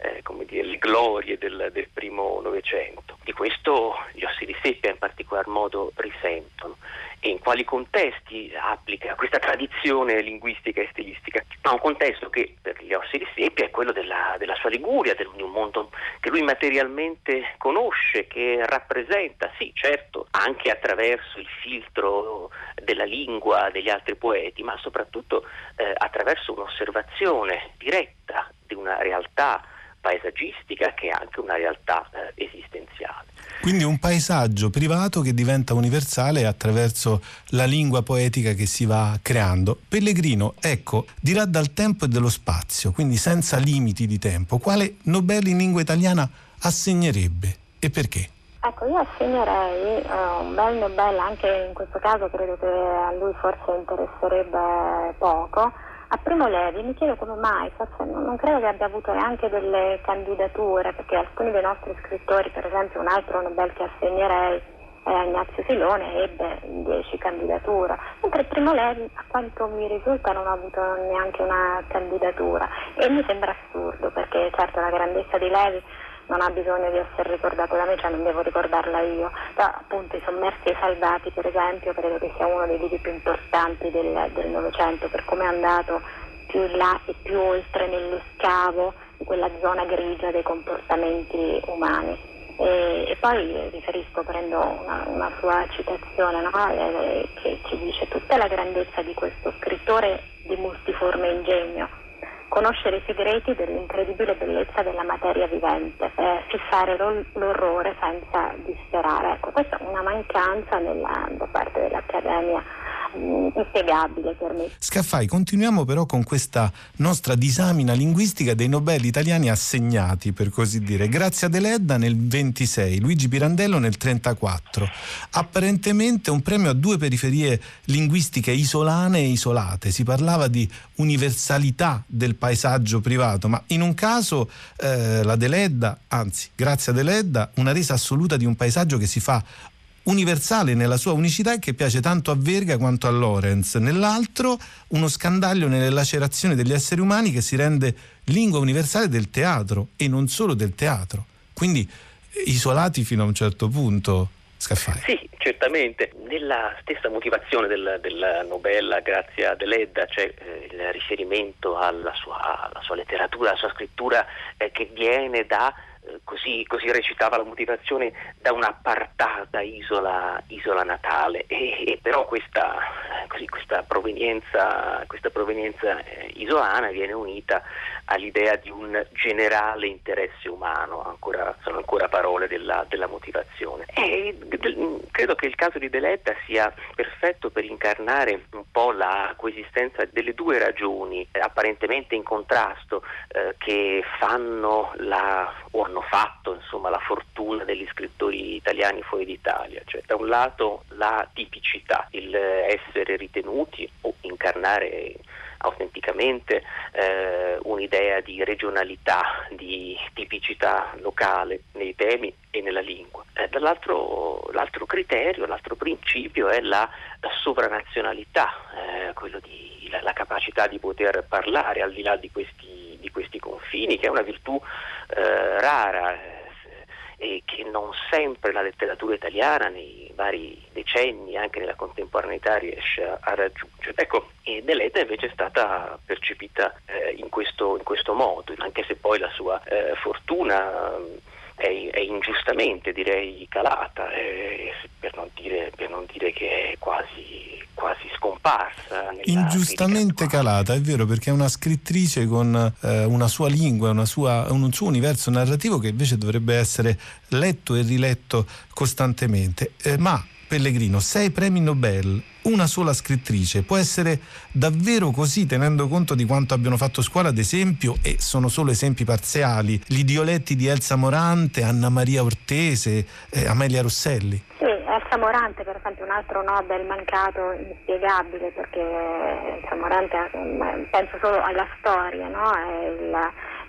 eh, dire, le glorie del, del primo Novecento. Di questo gli ossi di seppia in particolar modo risentono e in quali contesti applica questa tradizione linguistica e stilistica. Ma un contesto che per gli ossi di seppia è quello della, della sua Liguria, di un mondo che lui materialmente conosce, che rappresenta, sì certo, anche attraverso il filtro della lingua degli altri poeti, ma soprattutto eh, attraverso un'osservazione diretta di una realtà paesaggistica che è anche una realtà eh, esistenziale. Quindi un paesaggio privato che diventa universale attraverso la lingua poetica che si va creando. Pellegrino, ecco, dirà dal tempo e dello spazio, quindi senza limiti di tempo, quale Nobel in lingua italiana assegnerebbe e perché? Ecco, io assegnerei uh, un bel Nobel, anche in questo caso credo che a lui forse interesserebbe poco, a Primo Levi mi chiedo come mai, forse non credo che abbia avuto neanche delle candidature, perché alcuni dei nostri scrittori, per esempio un altro Nobel che assegnerei eh, Ignazio Filone ebbe 10 candidature, mentre Primo Levi a quanto mi risulta non ha avuto neanche una candidatura. E mi sembra assurdo perché certo la grandezza di Levi non ha bisogno di essere ricordato da me, cioè non devo ricordarla io. Però appunto i sommersi e salvati per esempio credo che sia uno dei libri più importanti del Novecento per come è andato più in là e più oltre nello scavo di quella zona grigia dei comportamenti umani. E, e poi riferisco, prendo una, una sua citazione no? eh, che ci dice tutta la grandezza di questo scrittore di multiforme ingegno conoscere i segreti dell'incredibile bellezza della materia vivente, eh, fissare l'orrore senza disperare. Ecco, questa è una mancanza nella, da parte dell'Accademia inspiegabile per me. Scaffai, continuiamo però con questa nostra disamina linguistica dei Nobel italiani assegnati, per così dire. Grazia Deledda nel 26, Luigi Pirandello nel 34. Apparentemente un premio a due periferie linguistiche isolane e isolate. Si parlava di universalità del paesaggio privato, ma in un caso eh, la Deledda, anzi, Grazia Deledda, una resa assoluta di un paesaggio che si fa universale nella sua unicità e che piace tanto a Verga quanto a Lorenz. Nell'altro uno scandaglio nelle lacerazioni degli esseri umani che si rende lingua universale del teatro e non solo del teatro. Quindi isolati fino a un certo punto. Scaffai. Sì, certamente. Nella stessa motivazione del, della novella Grazia Deledda c'è eh, il riferimento alla sua, alla sua, letteratura, alla sua scrittura eh, che viene da così, così, recitava la motivazione da un'appartata isola, isola natale. E, e però questa, così, questa, provenienza, questa provenienza eh, isolana viene unita all'idea di un generale interesse umano, ancora, sono ancora parole della, della motivazione. E credo che il caso di Deletta sia perfetto per incarnare un po' la coesistenza delle due ragioni eh, apparentemente in contrasto eh, che fanno la, o hanno fatto insomma, la fortuna degli scrittori italiani fuori d'Italia, cioè da un lato la tipicità, il essere ritenuti o incarnare autenticamente eh, un'idea di regionalità, di tipicità locale nei temi e nella lingua. Eh, dall'altro l'altro criterio, l'altro principio è la, sovranazionalità, eh, di, la, la, capacità di poter parlare al di là di questi, di questi confini, che è una virtù eh, rara e che non sempre la letteratura italiana nei vari decenni, anche nella contemporaneità, riesce a raggiungere. Ecco, e Deleta invece è stata percepita eh, in, questo, in, questo, modo, anche se poi la sua eh, fortuna è, è, ingiustamente direi calata, eh, per, non dire, per, non dire, che è quasi, quasi scomparsa. Ingiustamente calata, è vero, perché è una scrittrice con eh, una sua lingua, una sua, un suo universo narrativo che invece dovrebbe essere letto e riletto costantemente. Eh, ma Pellegrino, sei premi Nobel, una sola scrittrice, può essere davvero così tenendo conto di quanto abbiano fatto scuola, ad esempio, e sono solo esempi parziali, gli idioletti di Elsa Morante, Anna Maria Ortese, eh, Amelia Rosselli? Sì, Elsa Morante per esempio un altro Nobel mancato, inspiegabile, perché Elsa Morante eh, penso solo alla storia, no?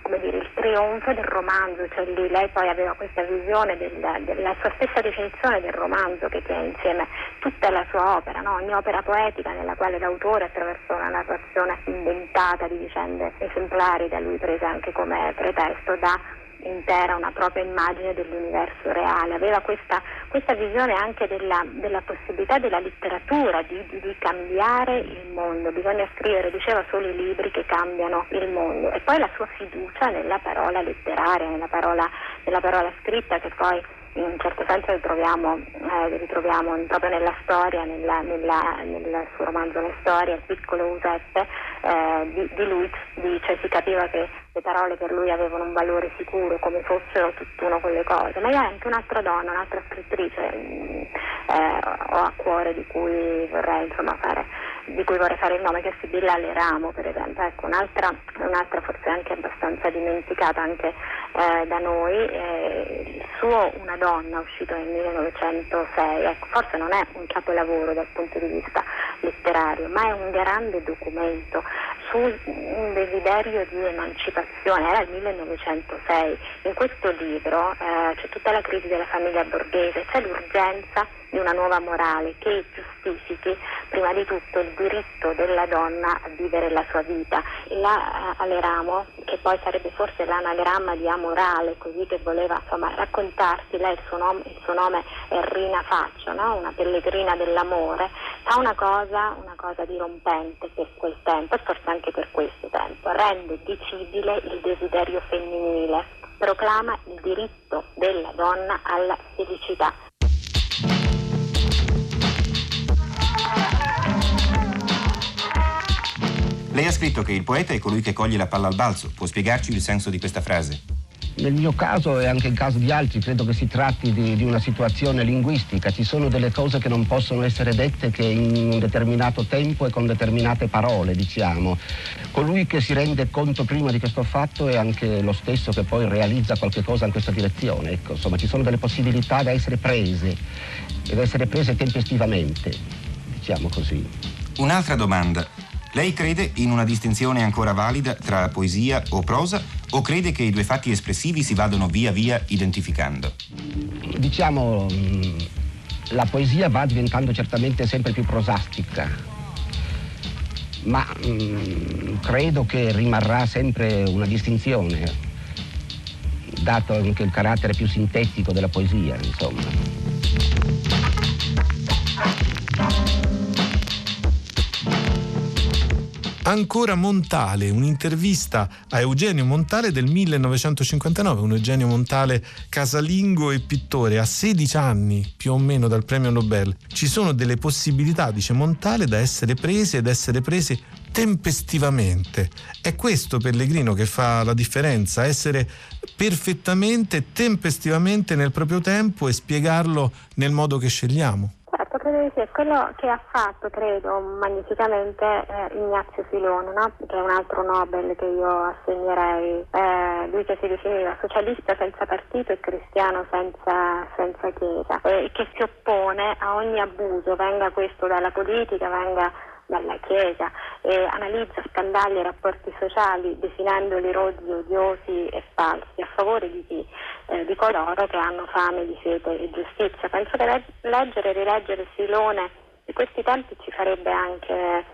Come dire, il trionfo del romanzo, cioè lì lei poi aveva questa visione del, della sua stessa definizione del romanzo che tiene insieme tutta la sua opera, no? ogni opera poetica nella quale l'autore attraverso una narrazione inventata di vicende esemplari da lui prese anche come pretesto dà intera una propria immagine dell'universo reale, aveva questa, questa visione anche della, della, possibilità della letteratura di, di, di, cambiare il mondo, bisogna scrivere, diceva, solo i libri che cambiano il mondo. E poi la sua fiducia nella parola letteraria, nella parola, nella parola scritta che poi in un certo senso ritroviamo, eh, ritroviamo proprio nella storia, nella, nella, nel suo romanzo La storia, il piccolo Giuseppe, eh, di, di, lui dice, si capiva che le parole per lui avevano un valore sicuro, come fossero tutt'uno con le cose, ma è anche un'altra donna, un'altra scrittrice eh, ho a cuore di cui vorrei insomma fare di cui vorrei fare il nome, che è Sibilla Leramo, per esempio. Ecco, un'altra, un'altra forse anche abbastanza dimenticata anche eh, da noi, eh, il suo Una donna, uscito nel 1906, ecco, forse non è un capolavoro dal punto di vista letterario, ma è un grande documento su un desiderio di emancipazione, era il 1906. In questo libro eh, c'è tutta la crisi della famiglia borghese, c'è l'urgenza di una nuova morale che giustifichi prima di tutto il diritto della donna a vivere la sua vita. La eh, Aleramo, che poi sarebbe forse l'anagramma di amorale, così che voleva insomma, raccontarsi, lei il suo, nome, il suo nome è Rina Faccio, no? una pellegrina dell'amore, fa una cosa, una cosa dirompente per quel tempo e forse anche per questo tempo, rende decidibile il desiderio femminile, proclama il diritto della donna alla felicità. Lei ha scritto che il poeta è colui che coglie la palla al balzo. Può spiegarci il senso di questa frase? Nel mio caso e anche in caso di altri credo che si tratti di, di, una situazione linguistica, ci sono delle cose che non possono essere dette che in un determinato tempo e con determinate parole, diciamo. Colui che si rende conto prima di questo fatto è anche lo stesso che poi realizza qualche cosa in questa direzione. Ecco, insomma, ci sono delle possibilità da essere prese ed essere prese tempestivamente, diciamo così. Un'altra domanda. Lei crede in una distinzione ancora valida tra poesia o prosa o crede che i due fatti espressivi si vadano via via identificando? Diciamo, mm, la poesia va diventando certamente sempre più prosastica, ma mm, credo che rimarrà sempre una distinzione, dato anche il carattere più sintetico della poesia, insomma. Ancora Montale, un'intervista a Eugenio Montale del 1959, un Eugenio Montale casalingo e pittore a 16 anni più o meno dal premio Nobel. Ci sono delle possibilità, dice Montale, da essere prese ed essere prese tempestivamente. È questo Pellegrino che fa la differenza, essere perfettamente, tempestivamente nel proprio tempo e spiegarlo nel modo che scegliamo. Credo è quello che ha fatto, credo, magnificamente eh, Ignazio Filone, no? che è un altro Nobel che io assegnerei, eh, lui che si definiva socialista senza partito e cristiano senza, senza chiesa, e che si oppone a ogni abuso, venga questo dalla politica, venga dalla Chiesa e analizza scandali e rapporti sociali definendoli rozzi, odiosi e falsi a favore di chi? Eh, di coloro che hanno fame di fede e giustizia. Penso che leggere e rileggere Silone di questi tempi ci farebbe anche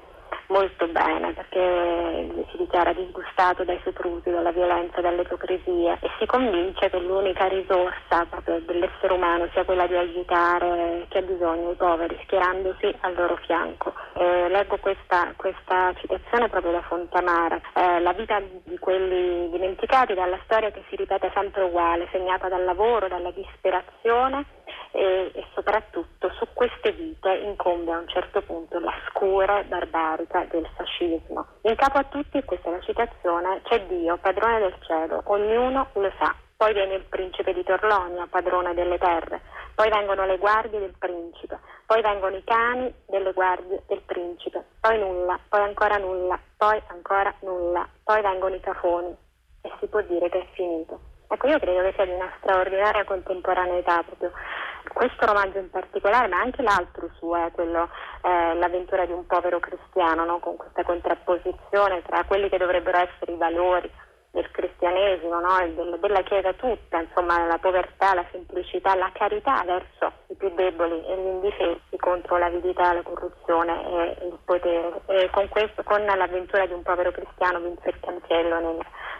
molto bene perché si dichiara disgustato dai soprusi, dalla violenza, dalle ipocrisie e si convince che l'unica risorsa dell'essere umano sia quella di aiutare chi ha bisogno, i poveri, schierandosi al loro fianco. Eh, leggo questa, questa, citazione proprio da Fontamara, eh, la vita di quelli dimenticati dalla storia che si ripete sempre uguale, segnata dal lavoro, dalla disperazione e, e, soprattutto su queste vite incombe a un certo punto la scura barbarica del fascismo. In capo a tutti, questa è la citazione, c'è Dio, padrone del cielo, ognuno lo sa. Poi viene il principe di Torlonia, padrone delle terre, poi vengono le guardie del principe, poi vengono i cani delle guardie del principe, poi nulla, poi ancora nulla, poi ancora nulla, poi vengono i cafoni e si può dire che è finito. Ecco, io credo che sia di una straordinaria contemporaneità proprio questo romanzo in particolare, ma anche l'altro suo, è quello, eh, l'avventura di un povero cristiano, no? con questa contrapposizione tra quelli che dovrebbero essere i valori del cristianesimo, no? del, della Chiesa tutta, insomma la povertà, la semplicità, la carità verso i più deboli e gli indifesi contro l'avidità, la corruzione e il potere. E con, questo, con l'avventura di un povero cristiano vinse il cancello nel,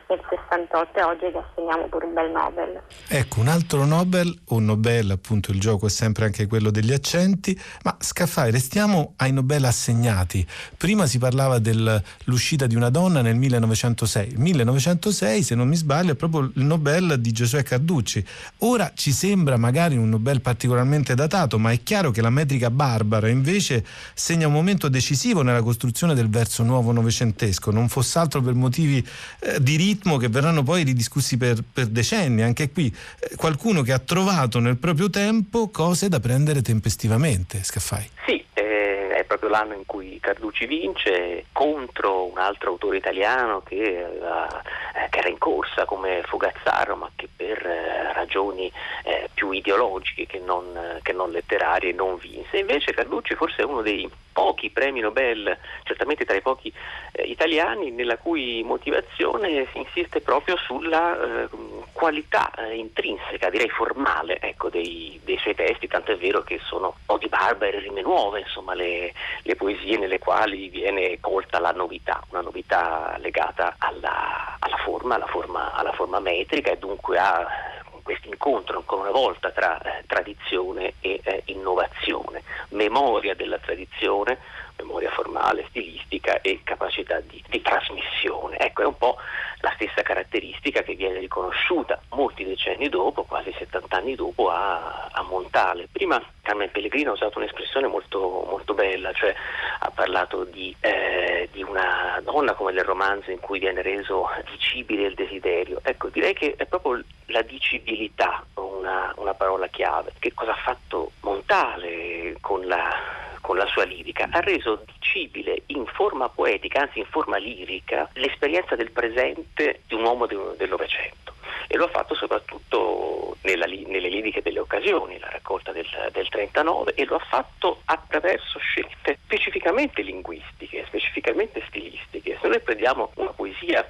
nel 68 e oggi gli assegniamo pure un bel Nobel. Ecco, un altro Nobel, un Nobel appunto il gioco è sempre anche quello degli accenti, ma Scaffai, restiamo ai Nobel assegnati. Prima si parlava dell'uscita di una donna nel 1906. 1906, se non mi sbaglio, è proprio il Nobel di Giosuè Carducci. Ora ci sembra magari un Nobel particolarmente datato, ma è chiaro che la metrica barbara invece segna un momento decisivo nella costruzione del verso nuovo novecentesco, non fosse altro per motivi eh, di ritmo che verranno poi ridiscussi per, per decenni. Anche qui eh, qualcuno che ha trovato nel proprio tempo cose da prendere tempestivamente. Scaffai. Sì, proprio l'anno in cui Carducci vince contro un altro autore italiano che, aveva, eh, che era in corsa come Fugazzaro, ma che per eh, ragioni eh, più ideologiche che non, che non letterarie non vinse. Invece Carducci forse è uno dei pochi premi Nobel, certamente tra i pochi eh, italiani, nella cui motivazione si insiste proprio sulla eh, qualità eh, intrinseca, direi formale, ecco, dei, dei, suoi testi, tanto è vero che sono odi barbare, rime nuove, insomma le, le, poesie nelle quali viene colta la novità, una novità legata alla, alla, forma, alla, forma, alla forma metrica e dunque a questo incontro ancora una volta tra eh, tradizione e eh, innovazione, memoria della tradizione, memoria formale, stilistica e capacità di, di trasmissione. Ecco, è un po' la stessa caratteristica che viene riconosciuta molti decenni dopo, quasi 70 anni dopo, a, a Montale. Prima Carmen Pellegrino ha usato un'espressione molto, molto bella, cioè ha parlato di, eh, di, una donna come nel romanzo in cui viene reso dicibile il desiderio. Ecco, direi che è proprio la dicibilità una, una parola chiave. Che cosa ha fatto Montale con la con la sua lirica, ha reso dicibile in forma poetica, anzi in forma lirica, l'esperienza del presente di un uomo del Novecento e lo ha fatto soprattutto nella, nelle liriche delle occasioni, la raccolta del, del 39 e lo ha fatto attraverso scelte specificamente linguistiche, specificamente stilistiche. Se noi prendiamo una poesia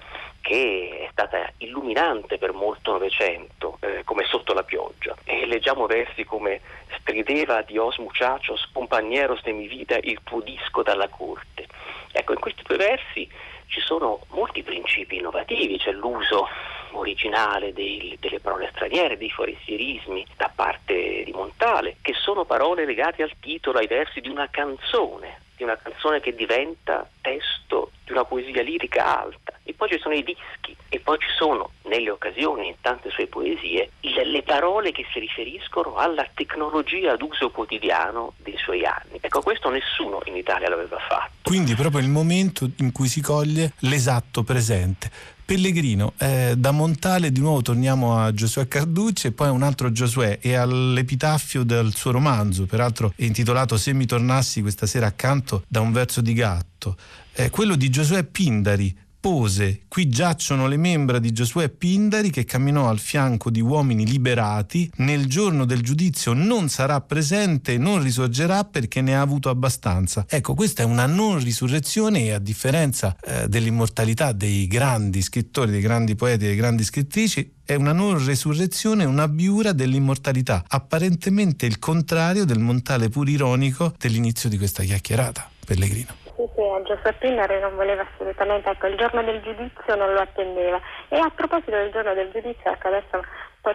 che è stata illuminante per molto Novecento, eh, come Sotto la pioggia, e leggiamo versi come Strideva Dios muchachos, compañeros de mi vita, il tuo disco dalla corte. Ecco, in questi due versi ci sono molti principi innovativi, c'è l'uso originale dei, delle parole straniere, dei forestierismi da parte di Montale, che sono parole legate al titolo, ai versi di una canzone, di una canzone che diventa testo di una poesia lirica alta. E poi ci sono i dischi, e poi ci sono, nelle occasioni, in tante sue poesie, le parole che si riferiscono alla tecnologia d'uso quotidiano dei suoi anni. Ecco, questo nessuno in Italia l'aveva fatto. Quindi proprio il momento in cui si coglie l'esatto presente. Pellegrino, eh, da Montale di nuovo torniamo a Giosuè Carducci e poi a un altro Giosuè e all'epitaffio del suo romanzo, peraltro intitolato Se mi tornassi questa sera accanto da un verso di gatto. Eh, quello di Giosuè Pindari, pose, qui giacciono le membra di Giosuè Pindari che camminò al fianco di uomini liberati, nel giorno del giudizio non sarà presente non risorgerà perché ne ha avuto abbastanza. Ecco, questa è una non risurrezione e a differenza eh, dell'immortalità dei grandi scrittori, dei grandi poeti, delle grandi scrittrici, è una non resurrezione, una biura dell'immortalità, apparentemente il contrario del montale pur ironico dell'inizio di questa chiacchierata. Pellegrino sì, sì, a Giuseppina non voleva assolutamente, ecco, il giorno del giudizio non lo attendeva. E a proposito del giorno del giudizio, ecco, adesso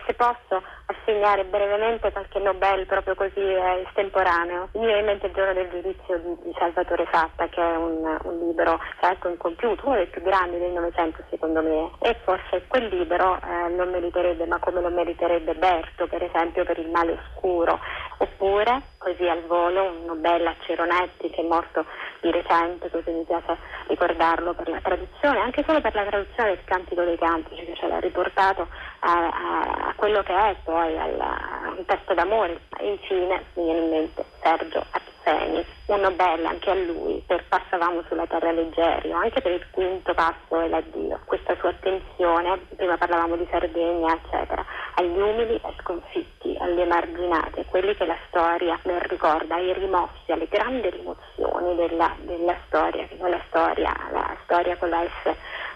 se posso assegnare brevemente qualche Nobel proprio così eh, estemporaneo. Mi viene in mente il giorno del giudizio di, di Salvatore Satta, che è un, un libro certo incompiuto, uno dei più grandi del Novecento secondo me. E forse quel libro eh, non meriterebbe, ma come lo meriterebbe Berto, per esempio, per il male oscuro. Oppure, così al volo, un Nobel a Ceronetti, che è morto di recente, così mi piace ricordarlo per la traduzione, anche solo per la traduzione del Cantico dei Cantici, che ce l'ha riportato a, a a quello che è poi alla, un testo d'amore. Infine mi viene in mente Sergio Azzeni, un Nobel anche a lui per Passavamo sulla terra leggerio, anche per il quinto passo e l'addio. Questa sua attenzione, prima parlavamo di Sardegna, eccetera, agli umili e sconfitti, agli emarginati, quelli che la storia non ricorda, ai rimossi, alle grandi rimozioni della, della storia, che la storia, la storia con la S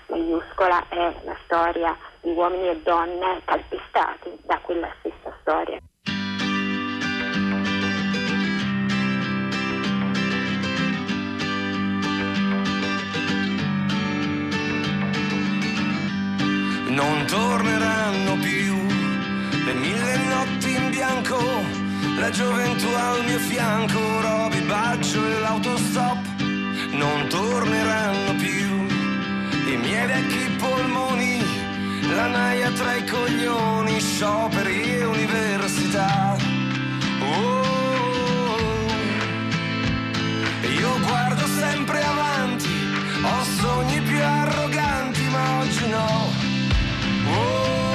maiuscola è la storia di uomini e donne calpestati da quella stessa storia. Non torneranno più le mille notti in bianco, la gioventù al mio fianco, Roby Baggio e l'autostop. Non torneranno più i miei vecchi polmoni la naia tra i coglioni, scioperi e università. Oh, io guardo sempre avanti, ho sogni più arroganti, ma oggi no. Oh,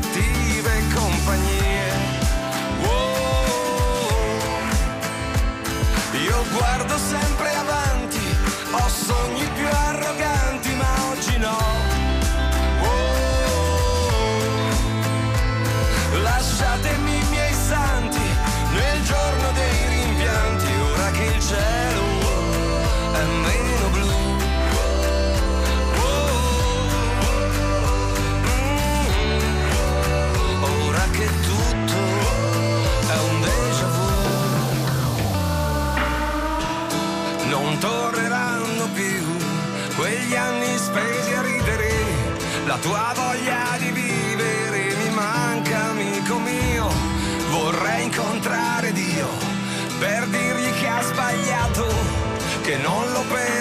ti tua voglia di vivere mi manca, amico mio. Vorrei incontrare Dio per dirgli che ha sbagliato, che non l'ho perdonato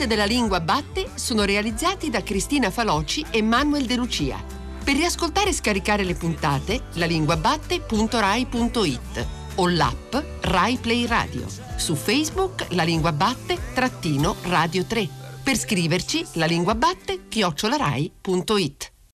Remix della lingua batte sono realizzati da Cristina Faloci e Manuel De Lucia. Per riascoltare e scaricare le puntate, lalinguabatte.rai.it o l'app Rai Play Radio. Su Facebook La Lingua Batte trattino Radio 3. Per scriverci lalinguabatte chiocciolarai.it.